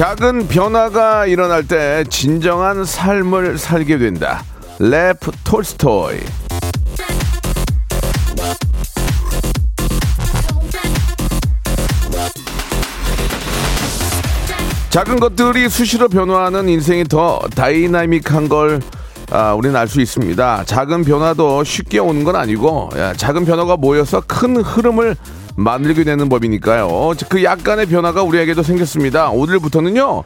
작은 변화가 일어날 때 진정한 삶을 살게 된다 레프 톨스토이 작은 것들이 수시로 변화하는 인생이 더 다이나믹한 걸 아, 우리는 알 수 있습니다. 작은 변화도 쉽게 오는 건 아니고 야, 작은 변화가 모여서 큰 흐름을 만들게 되는 법이니까요. 그 약간의 변화가 우리에게도 생겼습니다. 오늘부터는요.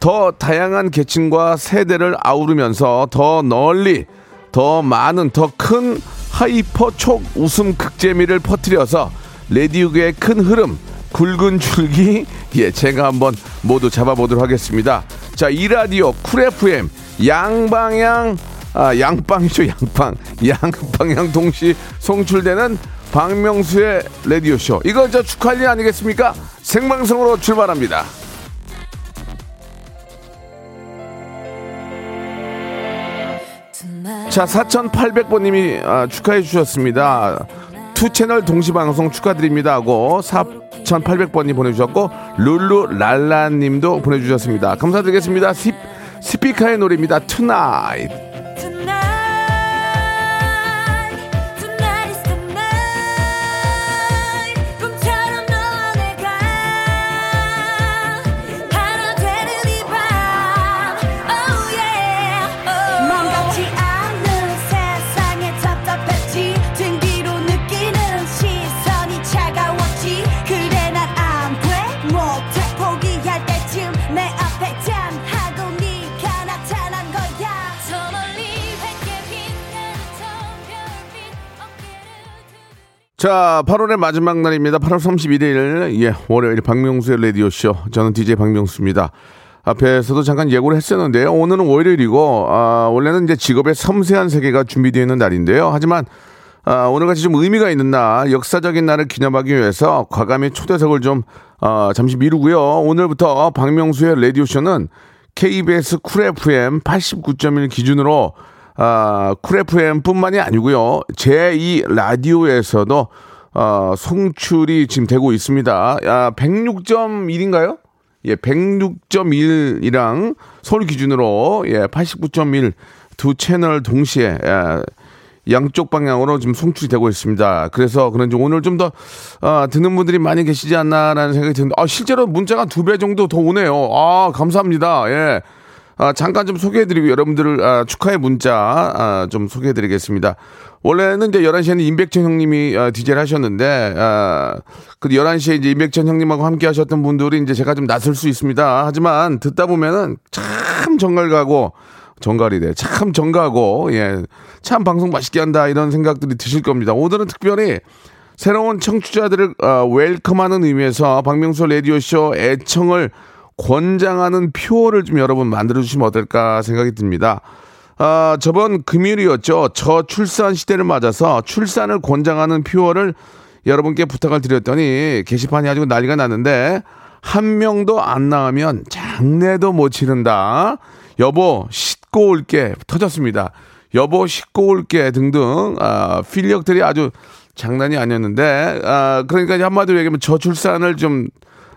더 다양한 계층과 세대를 아우르면서 더 널리 더 많은 더 큰 hyper 촉 웃음 극재미를 퍼뜨려서 라디오의 큰 흐름 굵은 줄기 예 제가 한번 모두 잡아보도록 하겠습니다. 자 이 라디오 쿨 FM 양방향 아 양방이죠 양방 양방향 동시 송출되는 박명수의 라디오 쇼 이거 저 축하할 일 아니겠습니까? 생방송으로 출발합니다. 자, 4,800번님이 아, 축하해 주셨습니다. two 채널 동시 방송 축하드립니다 하고 4,800번님 보내주셨고 룰루랄라님도 보내주셨습니다. 감사드리겠습니다. 스, 스피카의 노래입니다. Tonight, 자, 8월의 마지막 날입니다. 8월 31일, 예, 월요일 박명수의 라디오쇼. 저는 DJ 박명수입니다. 앞에서도 잠깐 예고를 했었는데요. 오늘은 월요일이고, 아, 원래는 이제 직업의 섬세한 세계가 준비되어 있는 날인데요. 하지만, 아, 오늘같이 좀 의미가 있는 날, 역사적인 날을 기념하기 위해서 과감히 초대석을 좀, 아, 잠시 미루고요. 오늘부터 박명수의 라디오쇼는 KBS 쿨 FM 89.1 기준으로 아, 쿨 FM뿐만이 아니고요. 제2 라디오에서도 어, 송출이 지금 되고 있습니다. 아, 106.1인가요? 예, 106.1이랑 서울 기준으로 예, 89.1 두 채널 동시에 예, 양쪽 방향으로 지금 송출이 되고 있습니다. 그래서 그런지 오늘 좀더 아, 듣는 분들이 많이 계시지 않나라는 생각이 드는데 아, 실제로 문자가 두 배 정도 더 오네요. 아, 감사합니다. 예. 아, 잠깐 좀 소개해드리고 여러분들을 아, 축하의 문자 아, 좀 소개해드리겠습니다. 원래는 이제 11시에는 임백천 형님이 아, DJ를 하셨는데, 아, 그 11시에 이제 임백천 형님하고 함께 하셨던 분들이 이제 제가 좀 낯설 수 있습니다. 하지만 듣다 보면은 참 정갈 가고, 정갈이래. 참 정가고, 예. 참 방송 맛있게 한다. 이런 생각들이 드실 겁니다. 오늘은 특별히 새로운 청취자들을 어, 웰컴하는 의미에서 박명수 라디오쇼 애청을 권장하는 표어를 좀 여러분 만들어주시면 어떨까 생각이 듭니다. 아, 저번 금요일이었죠. 저출산 시대를 맞아서 출산을 권장하는 표어를 여러분께 부탁을 드렸더니 게시판이 아주 난리가 났는데 한 명도 안 나오면 장례도 못 치른다. 여보 씻고 올게 터졌습니다. 여보 씻고 올게 등등 아, 필력들이 아주 장난이 아니었는데 아, 그러니까 한마디로 얘기하면 저출산을 좀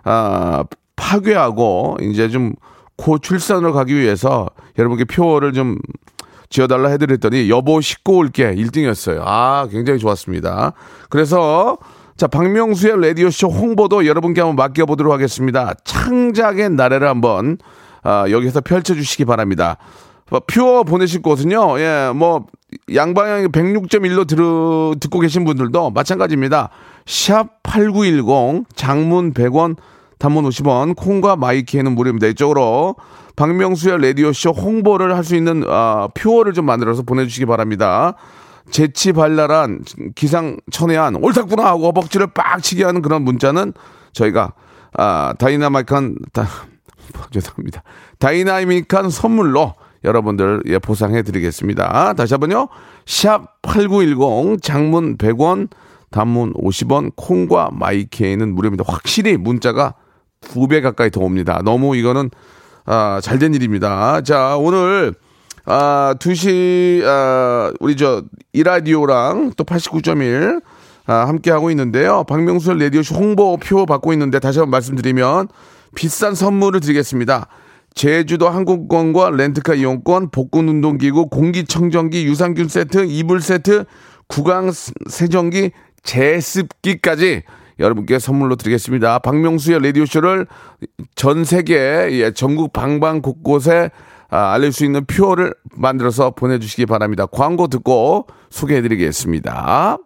아, 파괴하고 이제 좀 고출산으로 가기 위해서 여러분께 표어를 좀 지어달라 해드렸더니 여보 씻고 올게 1등이었어요. 아 굉장히 좋았습니다. 그래서 자 박명수의 라디오쇼 홍보도 여러분께 한번 맡겨보도록 하겠습니다. 창작의 나래를 한번 아, 여기서 펼쳐주시기 바랍니다. 뭐, 퓨어 보내실 곳은요, 예, 뭐, 양방향 106.1로 들 듣고 계신 분들도 마찬가지입니다. 샵 8910, 장문 100원, 단문 50원, 콩과 마이케이는 무료입니다. 이쪽으로 박명수의 라디오쇼 홍보를 할 수 있는, 아, 표어를 좀 만들어서 보내주시기 바랍니다. 재치발랄한 기상천외한 옳다구나 하고 허벅지를 빡 치게 하는 그런 문자는 저희가 아, 다이나마이크한, 다, 죄송합니다. 다이나믹한 선물로 여러분들 예, 보상해 드리겠습니다. 다시 한번요. 샵 8910 장문 100원 단문 50원 콩과 마이케이는 무료입니다. 확실히 문자가 두 배 가까이 더 옵니다. 너무 이거는 아, 잘된 일입니다. 자, 오늘 아, 2시 아, 우리 저 이라디오랑 또 89.1 아, 함께 하고 있는데요. 박명수의 라디오쇼 홍보표 받고 있는데 다시 한번 말씀드리면 비싼 선물을 드리겠습니다. 제주도 항공권과 렌트카 이용권, 복근 운동기구, 공기청정기, 유산균 세트, 이불 세트, 구강 세정기, 제습기까지 여러분께 선물로 드리겠습니다. 박명수의 라디오쇼를 전 세계, 예, 전국 방방 곳곳에 아, 알릴 수 있는 표를 만들어서 보내주시기 바랍니다. 광고 듣고 소개해드리겠습니다.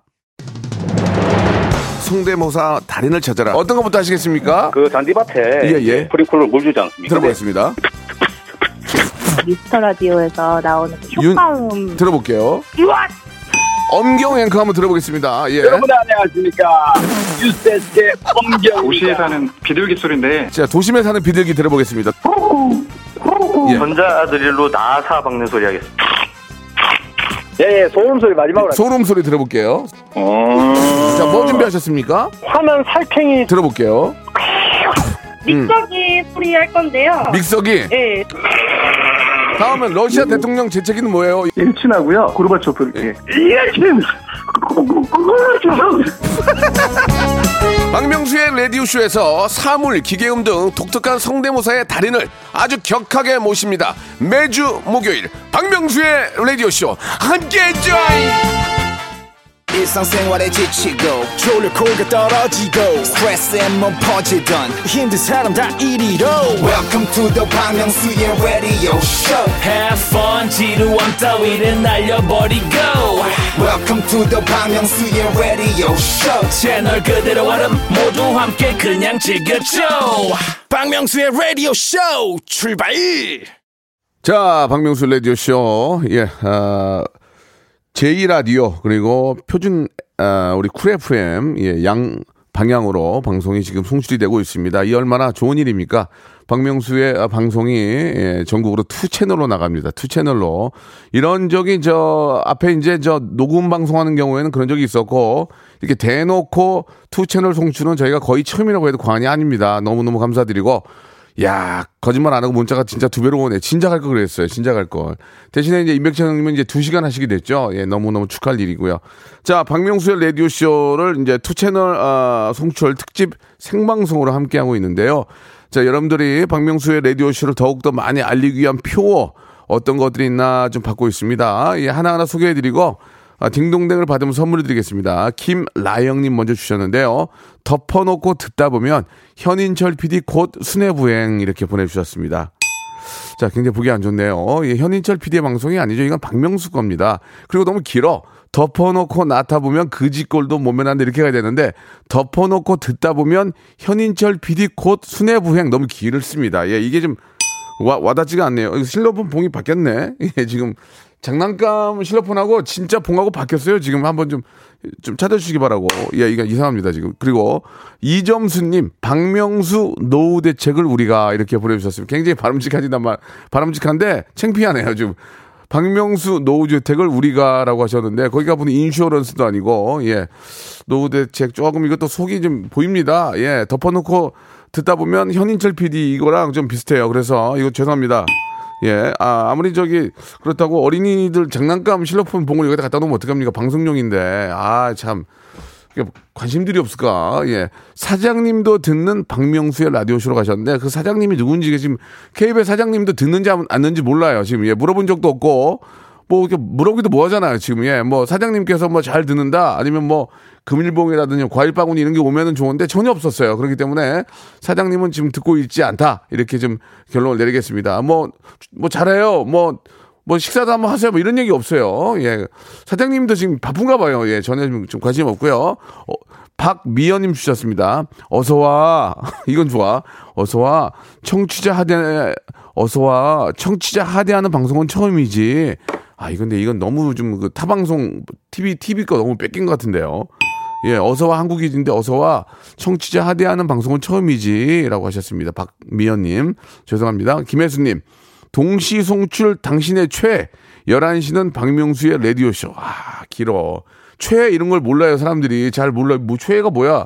성대모사 달인을 찾아라. 어떤 것부터 하시겠습니까? 그 잔디밭에 예, 예. 프리콜로 물 주지 않습니까? 들어보겠습니다. 미스터 라디오에서 나오는 그 윤- 효과음 들어볼게요. 엄경 앵커 한번 들어보겠습니다. 예. 여러분 안녕하십니까 뉴스데스의 엄경 도시에 사는 비둘기 소리인데 자, 도심에 사는 비둘기 들어보겠습니다. 예. 전자 드릴로 나사 박는 소리 하겠습니다 예 예 소음 소리 마지막으로 소름 소리 들어볼게요. 자, 뭐 준비하셨습니까? 화난 살쾡이 들어볼게요. 믹서기 소리 할 건데요. 믹서기. 예. 다음은 러시아 대통령 재채기는 뭐예요? 일친하고요 고르바초프 예. 박명수의 라디오쇼에서 사물, 기계음 등 독특한 성대모사의 달인을 아주 격하게 모십니다. 매주 목요일 박명수의 라디오쇼 함께해 줘요. 일상생활에 지치고, 졸려 코가 떨어지고, 스트레스에 몸 퍼지던, 힘든 사람 다 이리로. welcome to the Bang Myung-soo's radio show Have fun 지루함 따위를 날려버리고 welcome to the Bang Myung-soo's radio show 채널 그대로 얼음 모두 함께 그냥 즐겨줘 박명수의 radio show 출발 자, 박명수 라디오쇼. 예, 아, 제2라디오, 그리고 표준, 아, 우리 쿨 FM, 예, 양 방향으로 방송이 지금 송출이 되고 있습니다. 이 얼마나 좋은 일입니까? 박명수의 아, 방송이 예, 전국으로 two 채널로 나갑니다. two 채널로. 이런 적이 저 앞에 이제 저 녹음 방송하는 경우에는 그런 적이 있었고 이렇게 대놓고 two 채널 송출은 저희가 거의 처음이라고 해도 과언이 아닙니다. 너무 너무 감사드리고 야 거짓말 안 하고 문자가 진짜 두 배로 오네. 진작 할 걸 그랬어요. 진작 할 걸. 대신에 이제 임백천 형님은 이제 두 시간 하시게 됐죠. 예, 너무너무 축하할 일이고요. 자, 박명수의 라디오쇼를 이제 two 채널, 아, 송출 특집 생방송으로 함께하고 있는데요. 자, 여러분들이 박명수의 라디오쇼를 더욱더 많이 알리기 위한 표어 어떤 것들이 있나 좀 받고 있습니다. 예, 하나하나 소개해드리고 아, 딩동댕을 받으면 선물을 드리겠습니다. 김라영님 먼저 주셨는데요. 덮어놓고 듣다 보면 현인철 PD 곧 순회부행 이렇게 보내주셨습니다. 자, 굉장히 보기 안 좋네요. 예, 현인철 PD의 방송이 아니죠. 이건 박명수 겁니다. 그리고 너무 길어. 덮어놓고 나타 보면 그지꼴도 못 면한데 이렇게 가야 되는데 덮어놓고 듣다 보면 현인철 PD 곧 순회부행 너무 길을 씁니다. 예, 이게 좀 와, 와닿지가 않네요. 실로폰 봉이 바뀌었네. 예, 지금 장난감 실로폰하고 진짜 봉하고 바뀌었어요. 지금 한번 좀, 좀 찾아주시기 바라고. 예, 이거 이상합니다, 지금. 그리고 이점수님, 박명수 노후 대책을 우리가 이렇게 보내주셨습니다. 굉장히 바람직하지단 말, 바람직한데 창피하네요, 좀. 박명수 노후대책을 우리가라고 하셨는데 거기가 보니 인슈어런스도 아니고 예 노후대책 조금 이것도 속이 좀 보입니다 예 덮어놓고 듣다 보면 현인철 PD 이거랑 좀 비슷해요 그래서 이거 죄송합니다 예, 아, 아무리 저기, 그렇다고 어린이들 장난감 실로폰 봉을 여기다 갖다 놓으면 어떡합니까? 방송용인데. 아, 참. 관심들이 없을까? 예. 사장님도 듣는 박명수의 라디오쇼로 가셨는데 그 사장님이 누군지 지금 KBS 사장님도 듣는지 안 듣는지 몰라요. 지금 예, 물어본 적도 없고 뭐 이렇게 물어보기도 뭐 하잖아요. 지금 예. 뭐 사장님께서 뭐 잘 듣는다 아니면 뭐 금일봉이라든지 과일 바구니 이런 게 오면은 좋은데 전혀 없었어요. 그렇기 때문에 사장님은 지금 듣고 있지 않다. 이렇게 좀 결론을 내리겠습니다. 뭐뭐 잘해요. 뭐뭐 식사도 한번 하세요. 뭐 이런 얘기 없어요. 예. 사장님도 지금 바쁜가 봐요. 예. 전혀 좀, 좀 관심 없고요. 어, 박미연님 주셨습니다. 어서 와. 이건 좋아. 어서 와. 청취자 하대 어서 와. 청취자 하대하는 방송은 처음이지. 아, 이건데 이건 너무 좀 그 타방송 TV TV 거 너무 뺏긴 것 같은데요. 예, 어서와 한국인인데 어서와 청취자 하대하는 방송은 처음이지라고 하셨습니다. 박미연님 죄송합니다. 김혜수님 동시 송출 당신의 최 11시는 박명수의 라디오 쇼. 아 길어. 최 이런 걸 몰라요 사람들이 잘 몰라요. 뭐 최가 뭐야?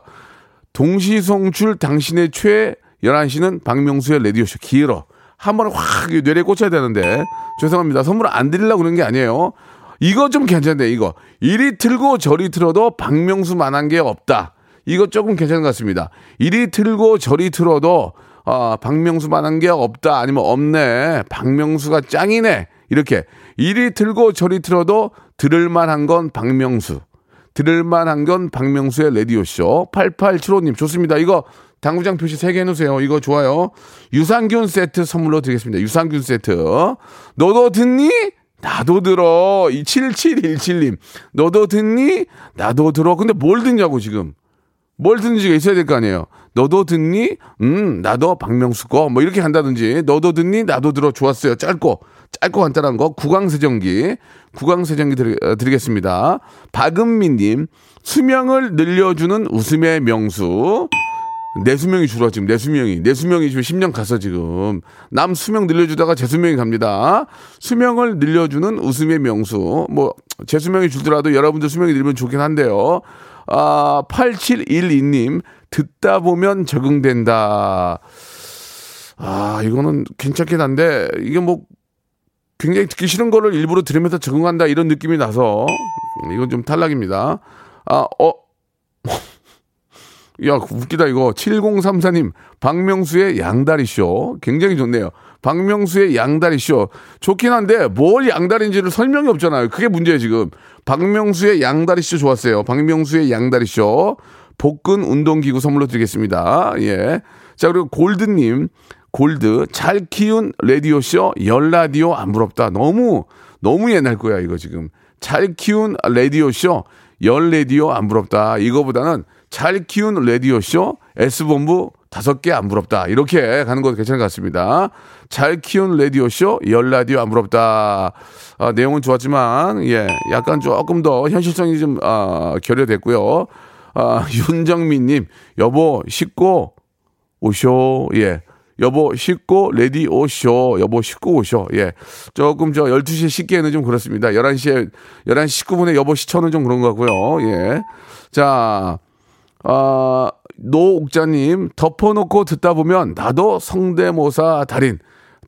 동시 송출 당신의 최 11시는 박명수의 라디오 쇼 길어. 한 번에 확 뇌리에 꽂혀야 되는데 죄송합니다. 선물 안 드리려고 그런 게 아니에요. 이거 좀 괜찮네 이거. 이리 틀고 저리 틀어도 박명수만한 게 없다. 이거 조금 괜찮은 것 같습니다. 이리 틀고 저리 틀어도 아, 박명수만한 게 없다. 아니면 없네. 박명수가 짱이네. 이렇게 이리 틀고 저리 틀어도 들을만한 건 박명수. 들을만한 건 박명수의 라디오쇼. 8875님 좋습니다. 이거 당구장 표시 3개 해놓으세요. 이거 좋아요. 유산균 세트 선물로 드리겠습니다. 유산균 세트. 너도 듣니? 나도 들어. 이 7717님. 너도 듣니? 나도 들어. 근데 뭘 듣냐고 지금. 뭘 듣는지가 있어야 될 거 아니에요. 너도 듣니? 음, 나도 박명수 거. 뭐 이렇게 한다든지. 너도 듣니? 나도 들어. 좋았어요. 짧고. 짧고 간단한 거. 구강세정기. 구강세정기 드리, 어, 드리겠습니다. 박은미님. 수명을 늘려주는 웃음의 명수. 내 수명이 줄어 지금 내 수명이. 내 수명이 지금 10년 갔어 지금. 남 수명 늘려주다가 제 수명이 갑니다. 수명을 늘려주는 웃음의 명수. 뭐 제 수명이 줄더라도 여러분들 수명이 늘면 좋긴 한데요. 아 8712님 듣다 보면 적응된다. 아 이거는 괜찮긴 한데 이게 뭐 굉장히 듣기 싫은 거를 일부러 들으면서 적응한다 이런 느낌이 나서 이건 좀 탈락입니다. 아 어 야, 웃기다, 이거. 7034님, 박명수의 양다리쇼. 굉장히 좋네요. 박명수의 양다리쇼. 좋긴 한데, 뭘 양다리인지를 설명이 없잖아요. 그게 문제예요, 지금. 박명수의 양다리쇼 좋았어요. 박명수의 양다리쇼. 복근 운동기구 선물로 드리겠습니다. 예. 자, 그리고 골드님, 골드. 잘 키운 라디오쇼. 열라디오 안 부럽다. 너무, 너무 옛날 거야, 이거 지금. 잘 키운 라디오쇼. 열 라디오 안 부럽다. 이거보다는 잘 키운 라디오쇼 S본부 다섯 개 안 부럽다. 이렇게 가는 것도 괜찮을 것 같습니다. 잘 키운 라디오쇼 열 라디오 안 부럽다. 아, 내용은 좋았지만, 예, 약간 조금 더 현실성이 좀, 아, 결여됐고요. 아, 윤정민님, 여보, 씻고 오쇼. 예. 여보, 씻고, 라디오쇼. 여보, 씻고 오쇼. 예. 조금 저 12시에 씻기에는 좀 그렇습니다. 11시에, 11시 19분에 여보 시천은 좀 그런 것 같고요. 예. 자, 아, 노옥자님, 덮어놓고 듣다 보면 나도 성대모사 달인.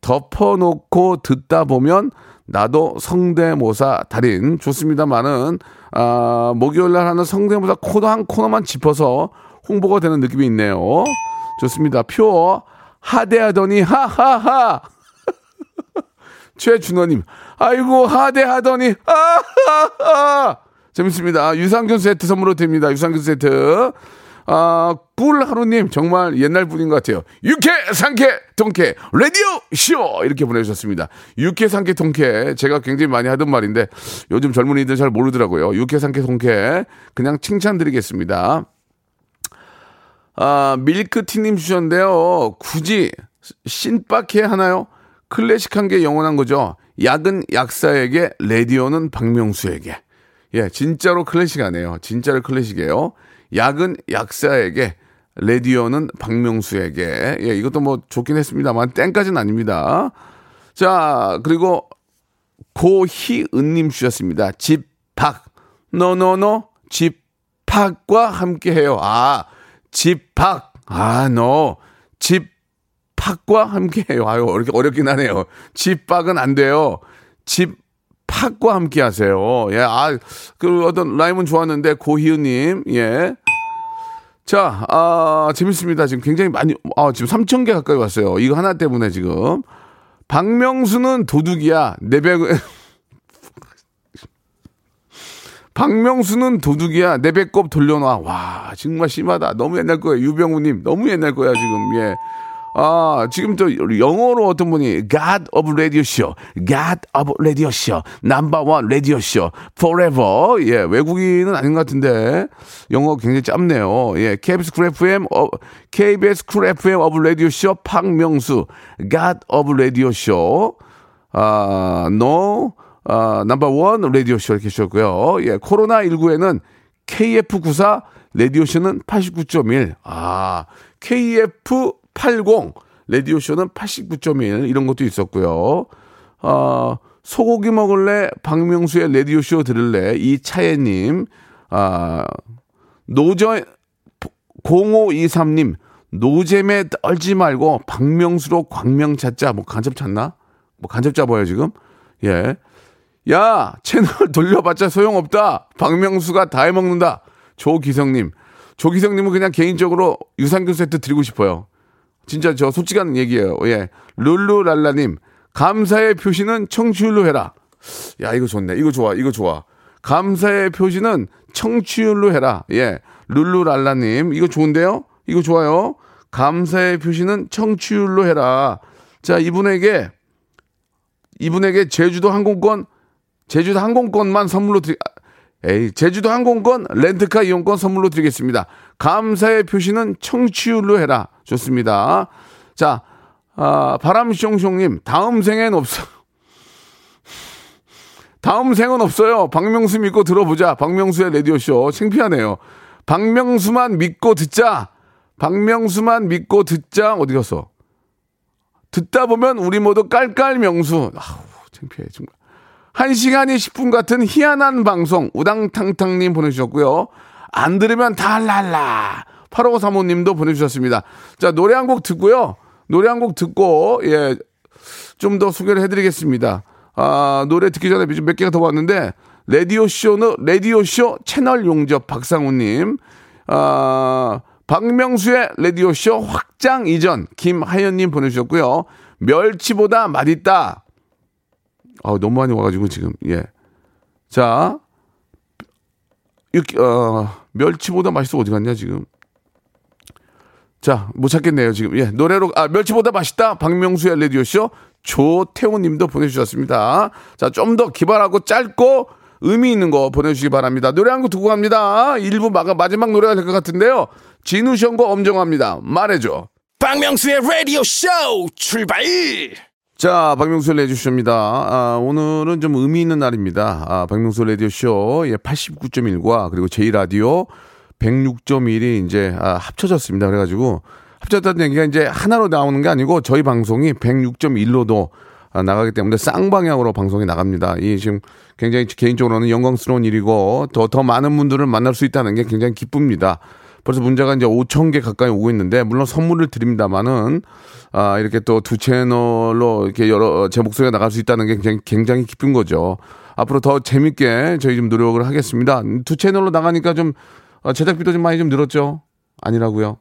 덮어놓고 듣다 보면 나도 성대모사 달인. 좋습니다만은, 아, 목요일 날 하는 성대모사 코너 한 코너만 짚어서 홍보가 되는 느낌이 있네요. 좋습니다. 표, 하대하더니, 하하하! 최준호님, 아이고, 하대하더니, 하하하! 재밌습니다. 유산균 세트 선물로 드립니다. 유산균 세트. 아, 꿀하루님, 정말 옛날 분인 것 같아요. 육회, 상쾌, 통쾌, 라디오 쇼! 이렇게 보내주셨습니다. 육회, 상쾌, 통쾌. 제가 굉장히 많이 하던 말인데, 요즘 젊은이들 잘 모르더라고요. 육회, 상쾌, 통쾌. 그냥 칭찬드리겠습니다. 아, 밀크티님 주셨는데요. 굳이 신박해 하나요? 클래식한 게 영원한 거죠. 약은 약사에게, 라디오는 박명수에게. 예, 진짜로 클래식하네요. 진짜로 클래식이에요. 약은 약사에게, 라디오는 박명수에게. 예, 이것도 뭐 좋긴 했습니다만 땡까지는 아닙니다. 자, 그리고 고희은님 주셨습니다. 집팍. 노노노 집팍과 함께 해요. 아, 집팍. 아, 너 집팍과 함께 해요. 아유, 어렵, 어렵긴 하네요. 집팍은 안 돼요. 집 팍과 함께 하세요. 예, 아, 그 어떤 라임은 좋았는데, 고희은님, 예. 자, 아, 재밌습니다. 지금 굉장히 많이, 아, 지금 3,000개 가까이 왔어요. 이거 하나 때문에 지금. 박명수는 도둑이야. 내백, 박명수는 도둑이야. 내 배꼽 돌려놔. 와, 정말 심하다. 너무 옛날 거예요. 유병우님. 너무 옛날 거야, 지금. 예. 아, 지금 또 영어로 어떤 분이 God of Radio Show, God of Radio Show, Number One Radio Show, Forever. 예, 외국인은 아닌 것 같은데 영어 굉장히 짧네요. 예, KBS 쿨 FM, 어, KBS 쿨 FM of Radio Show 박명수, God of Radio Show. 아, No, 아, 넘버 원 라디오 쇼 이렇게 주셨고요. 예, 코로나 19에는 KF94 라디오쇼는 89.1. 아, KF80. 라디오 쇼는 89.1. 이런 것도 있었고요. 아, 소고기 먹을래? 박명수의 라디오 쇼 들을래? 이차예님. 아, 노저, 0523님. 노잼에 떨지 말고 박명수로 광명 찾자. 뭐 간첩 찾나? 뭐 간첩 잡아요, 지금? 예. 야, 채널 돌려봤자 소용없다. 박명수가 다 해먹는다. 조기성님. 조기성님은 그냥 개인적으로 유산균 세트 드리고 싶어요. 진짜 저 솔직한 얘기예요. 예. 룰루랄라님. 감사의 표시는 청취율로 해라. 야, 이거 좋네. 이거 좋아. 이거 좋아. 감사의 표시는 청취율로 해라. 예. 룰루랄라님. 이거 좋은데요? 이거 좋아요. 감사의 표시는 청취율로 해라. 자, 이분에게, 이분에게 제주도 항공권, 제주도 항공권만 선물로 드리, 에이, 제주도 항공권 렌트카 이용권 선물로 드리겠습니다. 감사의 표시는 청취율로 해라. 좋습니다. 자, 아, 바람숑숑님, 다음 생엔 없어. 다음 생은 없어요. 박명수 믿고 들어보자. 박명수의 라디오쇼. 창피하네요. 박명수만 믿고 듣자. 박명수만 믿고 듣자. 어디 갔어? 듣다 보면 우리 모두 깔깔명수. 아우, 창피해, 정말. 1시간이 10분 같은 희한한 방송. 우당탕탕님 보내주셨고요. 안 들으면 달랄라. 8535님도 보내주셨습니다. 자, 노래 한 곡 듣고요. 노래 한 곡 듣고, 예, 좀 더 소개를 해드리겠습니다. 아, 노래 듣기 전에 몇 개가 더 왔는데, 라디오쇼는, 라디오쇼 채널 용접 박상우님, 아, 박명수의 라디오쇼 확장 이전 김하연님 보내주셨고요. 멸치보다 맛있다. 아, 너무 많이 와가지고 지금, 예. 자, 이렇게, 어, 멸치보다 맛있어 어디 갔냐, 지금. 자, 못 찾겠네요, 지금. 예, 노래로, 아, 멸치보다 맛있다. 박명수의 라디오쇼. 조태호 님도 보내주셨습니다. 자, 좀 더 기발하고 짧고 의미 있는 거 보내주시기 바랍니다. 노래 한 곡 듣고 갑니다. 일부 마, 마지막 노래가 될 것 같은데요. 진우 형과 엄정화입니다. 말해줘. 박명수의 라디오 쇼 출발 자, 박명수 레디오쇼입니다. 아, 오늘은 좀 의미 있는 날입니다. 아, 박명수 레디오쇼 예, 89.1과 그리고 제2라디오 106.1이 이제 아, 합쳐졌습니다. 그래가지고 합쳤다는 얘기가 이제 하나로 나오는 게 아니고 저희 방송이 106.1로도 아, 나가기 때문에 쌍방향으로 방송이 나갑니다. 이 지금 굉장히 개인적으로는 영광스러운 일이고 더, 더 많은 분들을 만날 수 있다는 게 굉장히 기쁩니다. 벌써 문자가 이제 5천 개 가까이 오고 있는데 물론 선물을 드립니다만은 아 이렇게 또 두 채널로 이렇게 여러 제 목소리가 나갈 수 있다는 게 굉장히, 굉장히 기쁜 거죠. 앞으로 더 재밌게 저희 좀 노력을 하겠습니다. 두 채널로 나가니까 좀 어, 제작비도 좀 많이 좀 늘었죠? 아니라고요?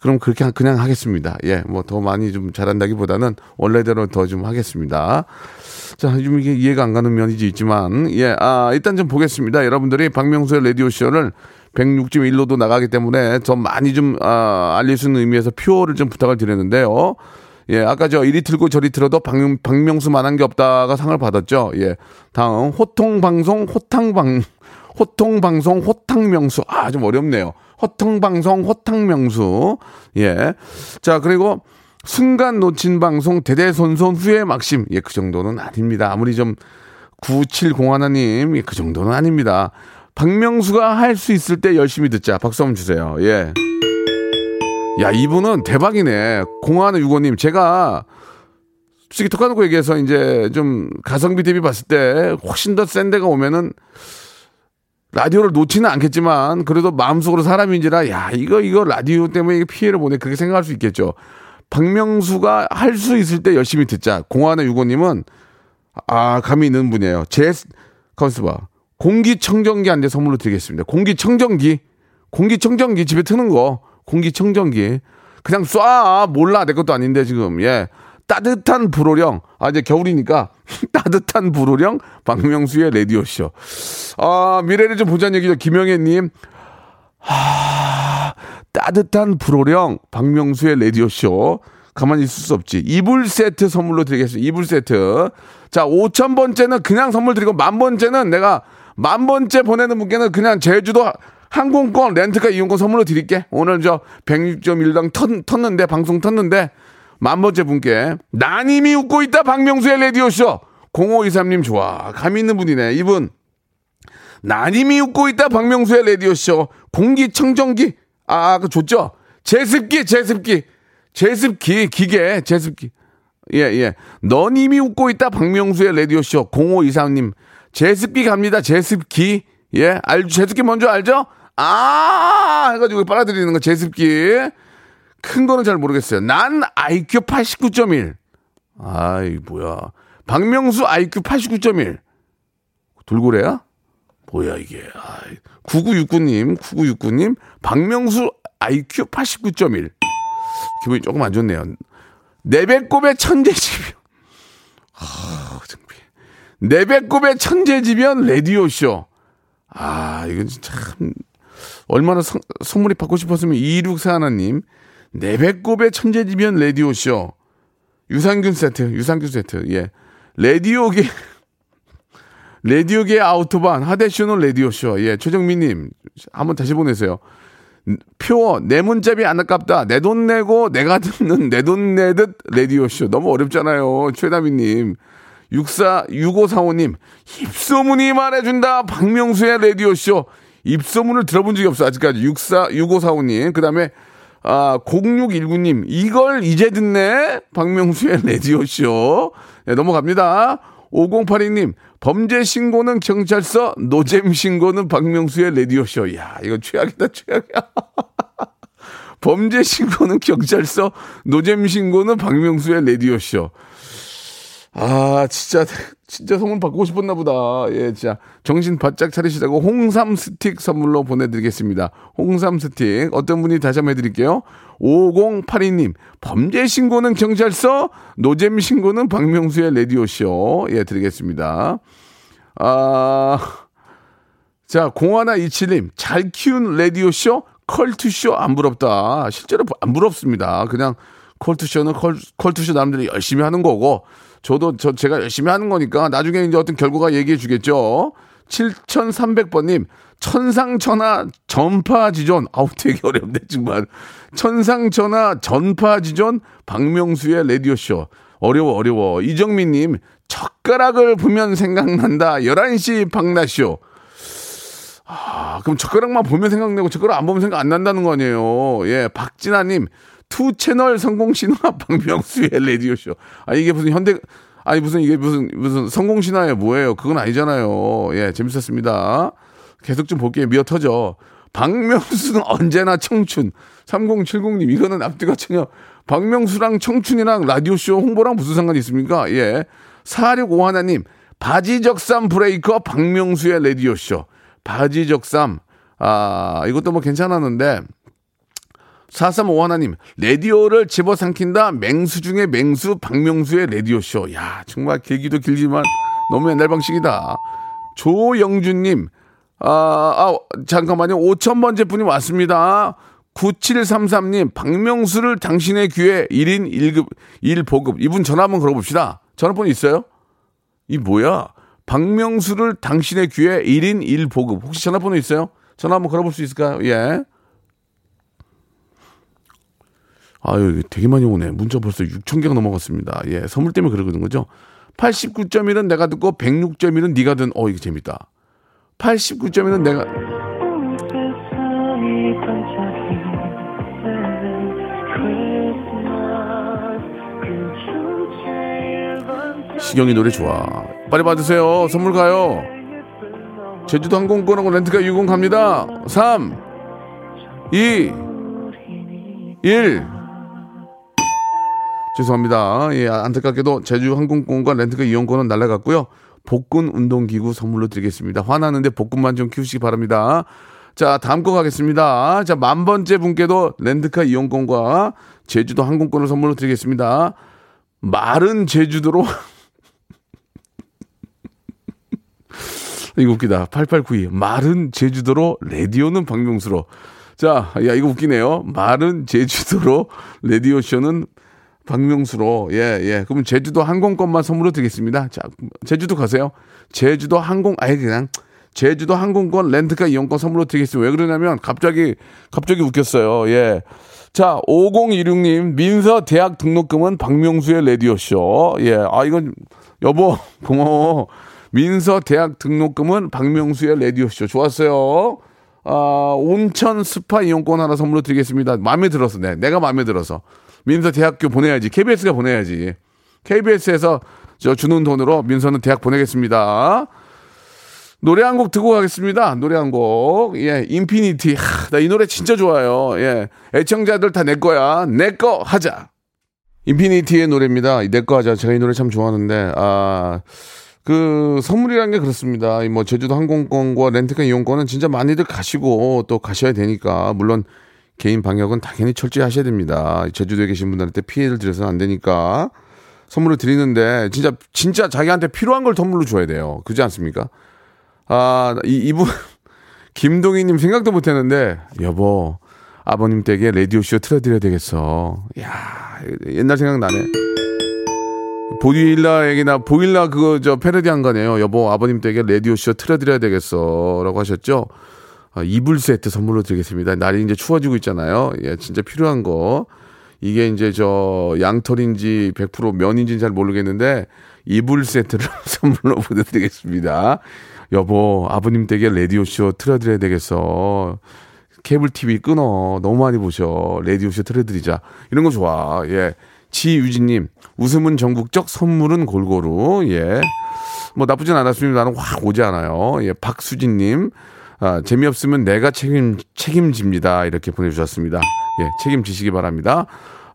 그럼 그렇게 그냥 하겠습니다. 예, 뭐 더 많이 좀 잘한다기보다는 원래대로 더 좀 하겠습니다. 자, 좀 이게 이해가 안 가는 면이 있지만, 예, 아, 일단 좀 보겠습니다. 여러분들이 박명수의 라디오쇼를 106.1로도 나가기 때문에 더 많이 좀, 아, 있는 의미에서 표를 좀 부탁을 드렸는데요. 예, 아까 저 이리 틀고 저리 틀어도 박, 박명수만 한 게 없다가 상을 받았죠. 예. 다음, 호통 방송, 호탕 방, 호통 방송, 호탕 명수. 아, 좀 어렵네요. 호통 방송, 호탕 명수. 예. 자, 그리고 순간 놓친 방송, 대대손손 후회 막심. 예, 그 정도는 아닙니다. 아무리 좀 9701님, 예, 그 정도는 아닙니다. 박명수가 할 수 있을 때 열심히 듣자. 박수 한번 주세요. 예. 야, 이분은 대박이네. 공화는 유고님, 제가 솔직히 톡하놓고 얘기해서 이제 좀 가성비 대비 봤을 때 훨씬 더 센 데가 오면은 라디오를 놓지는 않겠지만 그래도 마음속으로 사람인지라 야 이거 이거 라디오 때문에 피해를 보내 그렇게 생각할 수 있겠죠. 박명수가 할 수 있을 때 열심히 듣자. 공화의 유고님은 아 감이 있는 분이에요. 제 가만있어 봐. 공기청정기 한 대 선물로 드리겠습니다. 공기청정기. 공기청정기 집에 트는 거. 공기청정기. 그냥 쏴. 몰라. 내 것도 아닌데 지금. 예. 따뜻한 불호령. 아 이제 겨울이니까. 따뜻한 불호령? 박명수의 라디오 쇼 아 미래를 좀 보자는 얘기죠. 김영애님. 하 따뜻한 불호령. 박명수의 라디오 쇼. 가만히 있을 수 없지. 이불 세트 선물로 드리겠습니다. 이불 세트. 자 5천 번째는 그냥 선물 드리고 만 번째는 내가 만 번째 보내는 분께는 그냥 제주도 항공권 렌트카 이용권 선물로 드릴게. 오늘 저 106.1당 텄, 텄는데 방송 텄는데 만 번째 분께 나님이 웃고 있다 박명수의 라디오 쇼. 0523님 좋아. 감 있는 분이네. 이분. 나님이 웃고 있다 박명수의 라디오 쇼. 공기청정기. 아 그 좋죠? 제습기 제습기. 제습기 기계 제습기. 예예. 너님이 웃고 있다 박명수의 라디오 쇼. 0523님 제습기 갑니다 제습기 예 알죠 제습기 뭔지 알죠 아 해가지고 빨아들이는 거 제습기 큰 거는 잘 모르겠어요 난 IQ 89.1 아이 뭐야 박명수 IQ 89.1 돌고래야? 뭐야 이게? 아이, 9969님, 9969님, 박명수 IQ 89.1. 기분이 조금 안 좋네요. 내 배꼽의 천재지변. 아. 내 배꼽의 천재지변 라디오쇼. 아, 이건 참, 얼마나 선, 선물이 받고 싶었으면 2641님. 내 배꼽의 천재지변 라디오쇼. 유산균 세트, 유산균 세트, 예. 라디오계, 라디오계 아우토반, 하대쇼는 라디오쇼. 예, 최정민님, 한번 다시 보내세요. 표, 내 문자비 안 아깝다. 내 돈 내고 내가 듣는 내 돈 내듯 라디오쇼. 너무 어렵잖아요. 최다미님. 64, 6545님. 입소문이 말해준다. 박명수의 라디오쇼. 입소문을 들어본 적이 없어. 아직까지. 64, 6545님. 그 다음에, 아, 0619님. 이걸 이제 듣네. 박명수의 라디오쇼. 네, 넘어갑니다. 5082님. 범죄 신고는 경찰서, 노잼 신고는 박명수의 라디오쇼. 야, 이거 최악이다, 최악이야. 범죄 신고는 경찰서, 노잼 신고는 박명수의 라디오쇼. 아, 진짜, 진짜 선물 받고 싶었나 보다. 예, 진짜. 정신 바짝 차리시라고 홍삼 스틱 선물로 보내드리겠습니다. 홍삼 스틱. 어떤 분이 다시 한번 해드릴게요. 5082님, 범죄 신고는 경찰서, 노잼 신고는 박명수의 라디오쇼. 예, 드리겠습니다. 아, 자, 0127님, 잘 키운 라디오쇼, 컬투쇼 안 부럽다. 실제로 안 부럽습니다. 그냥 컬투쇼는 컬, 컬투쇼 남들이 열심히 하는 거고, 저도 저 제가 열심히 하는 거니까 나중에 이제 어떤 결과가 얘기해 주겠죠. 7300번님, 천상천하 전파지존. 아우, 되게 어렵네, 정말. 천상천하 전파지존 박명수의 라디오쇼. 어려워, 어려워. 이정민님, 젓가락을 보면 생각난다. 11시 박라쇼. 아, 그럼 젓가락만 보면 생각나고 젓가락 안 보면 생각 안 난다는 거 아니에요. 예, 박진아님, two 채널 성공 신화 박명수의 라디오쇼. 아, 이게 무슨 현대, 아니, 무슨 이게 무슨, 무슨 성공 신화예요. 뭐예요. 그건 아니잖아요. 예, 재밌었습니다. 계속 좀 볼게요. 미어 터져. 박명수는 언제나 청춘. 3070님, 이거는 앞뒤가 전혀. 박명수랑 청춘이랑 라디오쇼 홍보랑 무슨 상관이 있습니까? 예. 4651님, 바지적삼 브레이커 박명수의 라디오쇼. 바지적삼. 아, 이것도 뭐 괜찮았는데. 4351님, 라디오를 집어삼킨다. 맹수 중에 맹수 박명수의 라디오쇼. 야, 정말 길기도 길지만 너무 옛날 방식이다. 조영준님, 아, 아, 잠깐만요. 5천번째 분이 왔습니다. 9733님, 박명수를 당신의 귀에 1인 1급, 1보급. 이분 전화 한번 걸어봅시다. 전화번호 있어요? 이 뭐야? 박명수를 당신의 귀에 1인 1보급. 혹시 전화번호 있어요? 전화 한번 걸어볼 수 있을까요? 예. 아유, 되게 많이 오네. 문자 벌써 6천 개가 넘어갔습니다. 예, 선물 때문에 그러는 거죠. 89.1은 내가 듣고 106.1은 네가 든. 어, 이거 재밌다. 89.1은 내가 시경이 노래 좋아. 빨리 받으세요. 선물 가요. 제주도 항공권하고 렌트카 유공 갑니다. 3, 2, 1. 죄송합니다. 예, 안타깝게도 제주 항공권과 렌트카 이용권은 날라갔고요. 복근 운동기구 선물로 드리겠습니다. 화나는데 복근만 좀 키우시기 바랍니다. 자, 다음 거 가겠습니다. 자, 만 번째 분께도 렌트카 이용권과 제주도 항공권을 선물로 드리겠습니다. 마른 제주도로 이거 웃기다. 8892. 마른 제주도로 라디오는 박명수로. 자, 야, 이거 웃기네요. 마른 제주도로 라디오 쇼는 박명수로. 예, 예. 그러면 제주도 항공권만 선물로 드리겠습니다. 자, 제주도 가세요. 제주도 항공, 아예 그냥. 제주도 항공권 렌트카 이용권 선물로 드리겠습니다. 왜 그러냐면 갑자기, 갑자기 웃겼어요. 예. 자, 5016님, 민서 대학 등록금은 박명수의 라디오 쇼. 예. 아, 이건, 여보, 고마워. 민서 대학 등록금은 박명수의 라디오 쇼. 좋았어요. 아, 온천 스파 이용권 하나 선물로 드리겠습니다. 마음에 들어서, 네. 내가 마음에 들어서. 민서 대학교 보내야지. KBS가 보내야지. KBS에서 저 주는 돈으로 민서는 대학 보내겠습니다. 노래 한 곡 듣고 가겠습니다. 노래 한 곡. 예, 인피니트. 나 이 노래 진짜 좋아요. 예. 애청자들 다 내 거야. 내 거 하자. 인피니트의 노래입니다. 내 거 하자. 제가 이 노래 참 좋아하는데, 아, 그, 선물이라는 게 그렇습니다. 이뭐 제주도 항공권과 렌트카 이용권은 진짜 많이들 가시고 또 가셔야 되니까, 물론 개인 방역은 당연히 철저히 하셔야 됩니다. 제주도에 계신 분들한테 피해를 드려서는 안 되니까 선물을 드리는데, 진짜, 진짜 자기한테 필요한 걸 선물로 줘야 돼요. 그렇지 않습니까? 아, 이, 이분, 김동희 님 생각도 못 했는데, 여보, 아버님 댁에 라디오 쇼 틀어 드려야 되겠어. 야 옛날 생각나네. 보일라 얘기나, 보일라 그거 저 패러디 한 거네요. 여보, 아버님 댁에 라디오 쇼 틀어 드려야 되겠어. 라고 하셨죠? 아, 이불 세트 선물로 드리겠습니다. 날이 이제 추워지고 있잖아요. 예, 진짜 필요한 거. 이게 이제 저 양털인지 100% 면인지는 잘 모르겠는데 이불 세트를 선물로 보내드리겠습니다. 여보, 아버님 댁에 라디오쇼 틀어드려야 되겠어. 케이블 TV 끊어. 너무 많이 보셔. 라디오쇼 틀어드리자. 이런 거 좋아. 예. 지유진님, 웃음은 전국적, 선물은 골고루. 예. 뭐 나쁘진 않았습니다. 나는 확 오지 않아요. 예. 박수진님, 아, 재미없으면 내가 책임, 책임집니다. 이렇게 보내주셨습니다. 예. 책임지시기 바랍니다.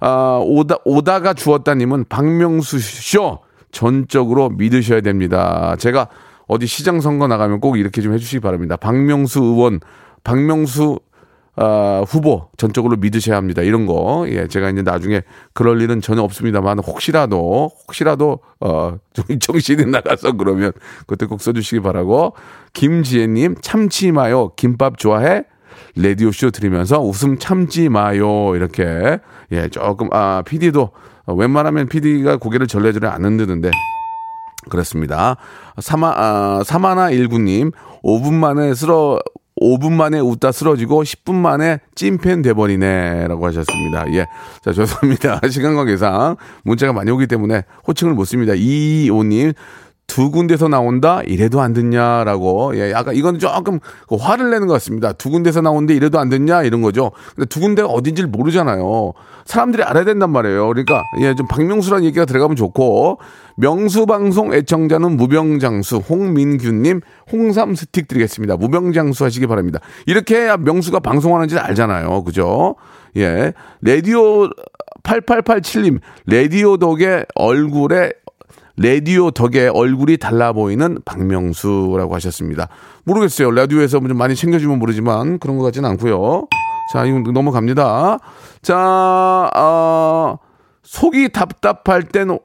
아, 오다, 오다가 주었다님은 박명수 쇼 전적으로 믿으셔야 됩니다. 제가 어디 시장 선거 나가면 꼭 이렇게 좀 해주시기 바랍니다. 박명수 의원, 박명수 아, 후보 전적으로 믿으셔야 합니다. 이런 거. 예, 제가 이제 나중에 그럴 일은 전혀 없습니다만 혹시라도 혹시라도 어, 좀 정신이 나가서 그러면 그때 꼭 써주시기 바라고 김지혜님 참지 마요. 김밥 좋아해? 라디오 쇼 들으면서 웃음 참지 마요. 이렇게 예 조금 아 PD도 웬만하면 PD가 고개를 절레절레 안 흔드는데 그렇습니다. 사마, 아, 사마나 일구님, 5분 만에 쓰러, 5분 만에 웃다 쓰러지고 10분 만에 찐팬 돼버리네. 라고 하셨습니다. 예. 자, 죄송합니다. 시간 관계상 문자가 많이 오기 때문에 호칭을 못 씁니다. 이오님, 두 군데서 나온다? 이래도 안 듣냐라고. 예, 약간 이건 조금 그 화를 내는 것 같습니다. 두 군데서 나오는데 이래도 안 듣냐? 이런 거죠. 근데 두 군데가 어딘지를 모르잖아요. 사람들이 알아야 된단 말이에요. 그러니까, 예, 좀 박명수라는 얘기가 들어가면 좋고, 명수 방송 애청자는 무병장수, 홍민규님, 홍삼 스틱 드리겠습니다. 무병장수 하시기 바랍니다. 이렇게 해야 명수가 방송하는지 알잖아요. 그죠? 예. 라디오 8887님, 라디오 덕에 얼굴에 라디오 덕에 얼굴이 달라 보이는 박명수라고 하셨습니다. 모르겠어요. 라디오에서 좀 많이 챙겨주면 모르지만 그런 것 같지는 않고요. 자, 이거 넘어갑니다. 자, 어, 속이 답답할 땐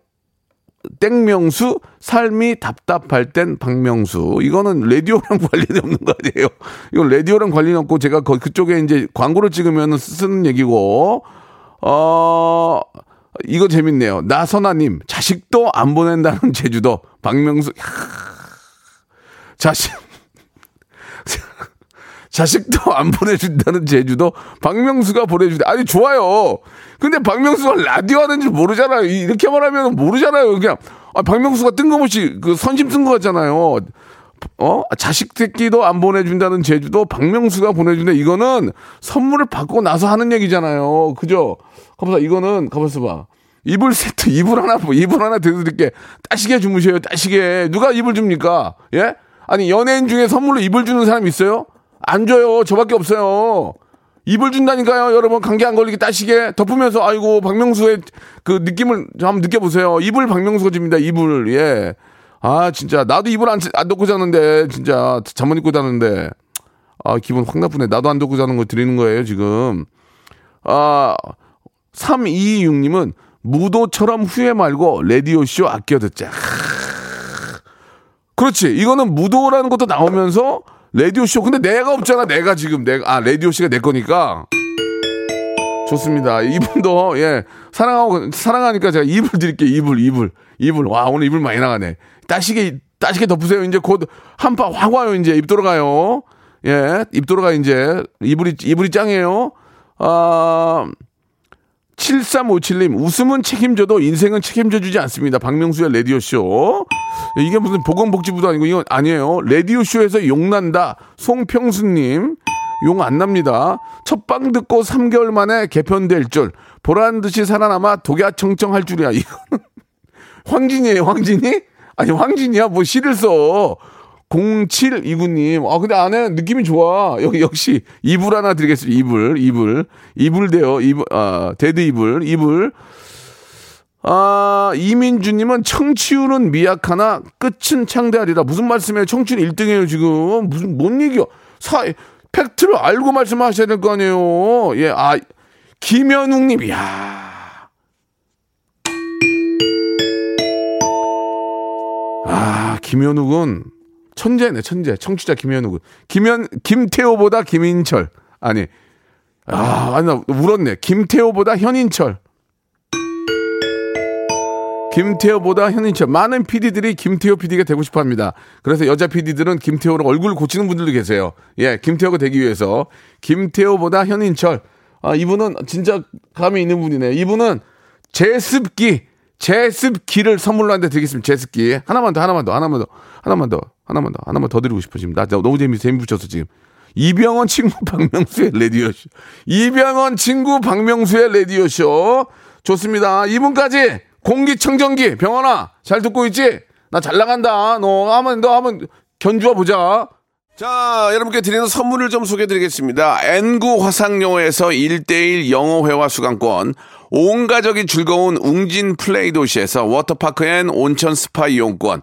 땡명수, 삶이 답답할 땐 박명수. 이거는 라디오랑 관련이 없는 거 아니에요? 이건 라디오랑 관련이 없고 제가 거, 그쪽에 이제 광고를 찍으면 쓰는 얘기고, 어, 이거 재밌네요. 나선아님, 자식도 안 보낸다는 제주도. 박명수, 야, 자식, 자식도 안 보내준다는 제주도 박명수가 보내준다. 아니 좋아요. 근데 박명수가 라디오 하는 줄 모르잖아요. 이- 이렇게 말하면 모르잖아요. 그냥 아, 박명수가 뜬금없이 그 선심 쓴거 같잖아요. 어 자식 새끼도 안 보내준다는 제주도 박명수가 보내준다. 이거는 선물을 받고 나서 하는 얘기잖아요. 그죠? 가보자 이거는 가보자 봐. 이불 세트 이불 하나 뭐 이불 하나 드릴게 따시게 주무셔요. 따시게 누가 이불 줍니까? 예? 아니 연예인 중에 선물로 이불 주는 사람 있어요? 안 줘요. 저밖에 없어요. 이불 준다니까요. 여러분 감기 안 걸리게 따시게 덮으면서 아이고 박명수의 그 느낌을 좀 한번 느껴보세요. 이불 박명수가 줍니다. 이불 예. 아 진짜 나도 이불 안, 안 덮고 자는데 진짜 잠 못 입고 자는데 아 기분 확 나쁘네. 나도 안 덮고 자는 거 드리는 거예요 지금. 아 326님은 무도처럼 후회 말고 라디오 쇼 아껴 듣자. 그렇지. 이거는 무도라는 것도 나오면서 라디오 쇼. 근데 내가 없잖아. 내가 지금 내가 아 라디오 씨가 내 거니까 좋습니다. 이분도 예 사랑하고 사랑하니까 제가 이불 드릴게요. 이불 이불 이불. 와 오늘 이불 많이 나가네. 따시게 따시게 덮으세요. 이제 곧 한파 확 와요. 이제 입 돌아가요. 예, 입 돌아가 이제 이불이 이불이 짱이에요. 아 7357님, 웃음은 책임져도 인생은 책임져 주지 않습니다. 박명수의 라디오쇼. 이게 무슨 보건복지부도 아니고 이건 아니에요. 라디오쇼에서 용난다. 송평수님. 용 안 납니다. 첫방 듣고 3개월 만에 개편될 줄. 보란 듯이 살아남아 독야청청 할 줄이야. 이거는 황진이에요, 황진이? 아니, 황진이야. 뭐 시를 써. 0729님. 아, 근데 안에 느낌이 좋아. 여기 역시 이불 하나 드리겠습니다. 이불, 이불. 이불 돼요. 이불, 아, 데드 이불, 이불. 아, 이민주님은 청취율은 미약하나 끝은 창대하리라. 무슨 말씀이에요? 청취율 1등이에요, 지금. 무슨, 뭔 얘기야? 사, 팩트를 알고 말씀하셔야 될 거 아니에요. 예, 아, 김현웅님, 이야. 아, 김현욱은 천재네, 천재. 청취자 김현욱은. 김현, 김태호보다 김인철. 아니, 아, 아니, 나 울었네. 김태호보다 현인철. 김태호보다 현인철. 많은 PD들이 김태호 PD가 되고 싶어 합니다. 그래서 여자 PD들은 김태호로 얼굴 고치는 분들도 계세요. 예, 김태호가 되기 위해서. 김태호보다 현인철. 아, 이분은 진짜 감이 있는 분이네. 이분은 제습기, 제습기를 선물로 한 대 드리겠습니다. 제습기. 하나만 더, 하나만 더, 하나만 더, 하나만 더, 하나만 더, 하나만 더 드리고 싶어. 지금. 나 너무 재미, 재미 붙였어, 지금. 이병헌 친구 박명수의 라디오쇼. 이병헌 친구 박명수의 라디오쇼. 좋습니다. 이분까지 공기청정기 병헌아 잘 듣고 있지? 나 잘 나간다. 너 한번 너 한번 견주어 보자. 자, 여러분께 드리는 선물을 좀 소개해 드리겠습니다. N구 화상영어에서 1대1 영어회화 수강권, 온 가족이 즐거운 웅진 플레이 도시에서 워터파크 and 온천 스파 이용권,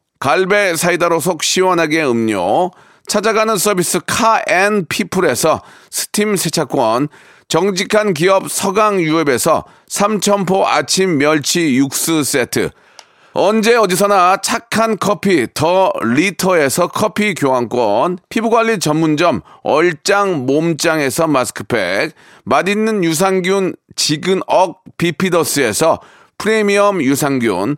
갈배 사이다로 속 시원하게 음료, 찾아가는 서비스 카앤피플에서 스팀 세차권, 정직한 기업 서강유업에서 삼천포 아침 멸치 육수 세트, 언제 어디서나 착한 커피 더 리터에서 커피 교환권, 피부관리 전문점 얼짱 몸짱에서 마스크팩, 맛있는 유산균 지근억 비피더스에서 프리미엄 유산균,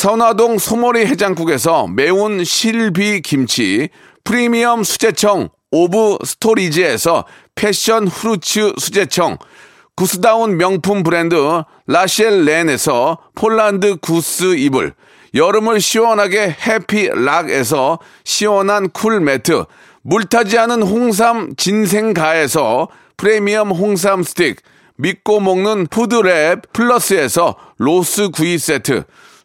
선화동 소머리 해장국에서 매운 실비 김치, 프리미엄 수제청 오브 스토리지에서 패션 후르츠 수제청, 구스다운 명품 브랜드 라셸 렌에서 폴란드 구스 이불, 여름을 시원하게 해피락에서 시원한 cool 매트, 물타지 않은 홍삼 진생가에서 프리미엄 홍삼 스틱, 믿고 먹는 푸드랩 플러스에서 로스 구이 세트,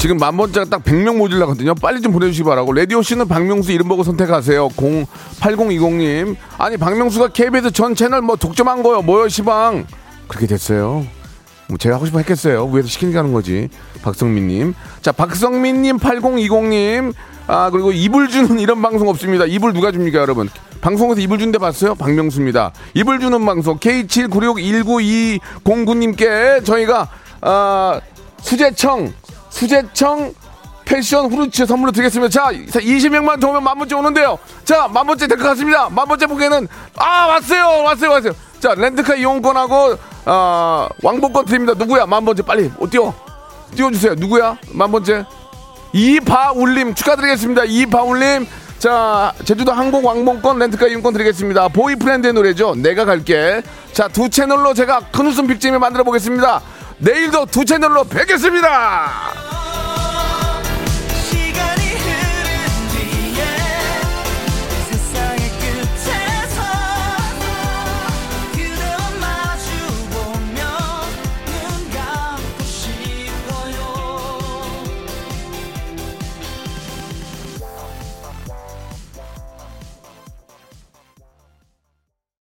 지금 만 번째가 딱 100명 모질라거든요. 빨리 좀 보내주시기 바라고. 라디오 씨는 박명수 이름 보고 선택하세요. 08020님. 아니, 박명수가 KBS 전 채널 뭐 독점한 거요. 뭐요, 시방. 그렇게 됐어요. 뭐 제가 하고 싶어 했겠어요. 위에서 시키니까 하는 거지. 박성민님. 자, 박성민님, 8020님. 아, 그리고 이불 주는 이런 방송 없습니다. 이불 누가 줍니까, 여러분? 방송에서 이불 준데 봤어요? 박명수입니다. 이불 주는 방송 K79619209님께 저희가, 아, 수제청, 수제청 패션 후르츠 선물로 드리겠습니다. 자, 20명만 더 오면 만 번째 오는데요. 자, 만 번째 될 것 같습니다. 만 번째 보기에는, 아, 왔어요. 왔어요. 왔어요. 자, 렌트카 이용권하고, 어, 왕복권 드립니다. 누구야? 만 번째 빨리. 어, 띄워. 띄워주세요. 누구야? 만 번째. 이바울님 축하드리겠습니다. 이바울님. 자, 제주도 항공 왕복권 렌트카 이용권 드리겠습니다. 보이프렌드의 노래죠. 내가 갈게. 자, 두 채널로 제가 큰 웃음 빅잼을 만들어 보겠습니다. 내일도 두 채널로 뵙겠습니다.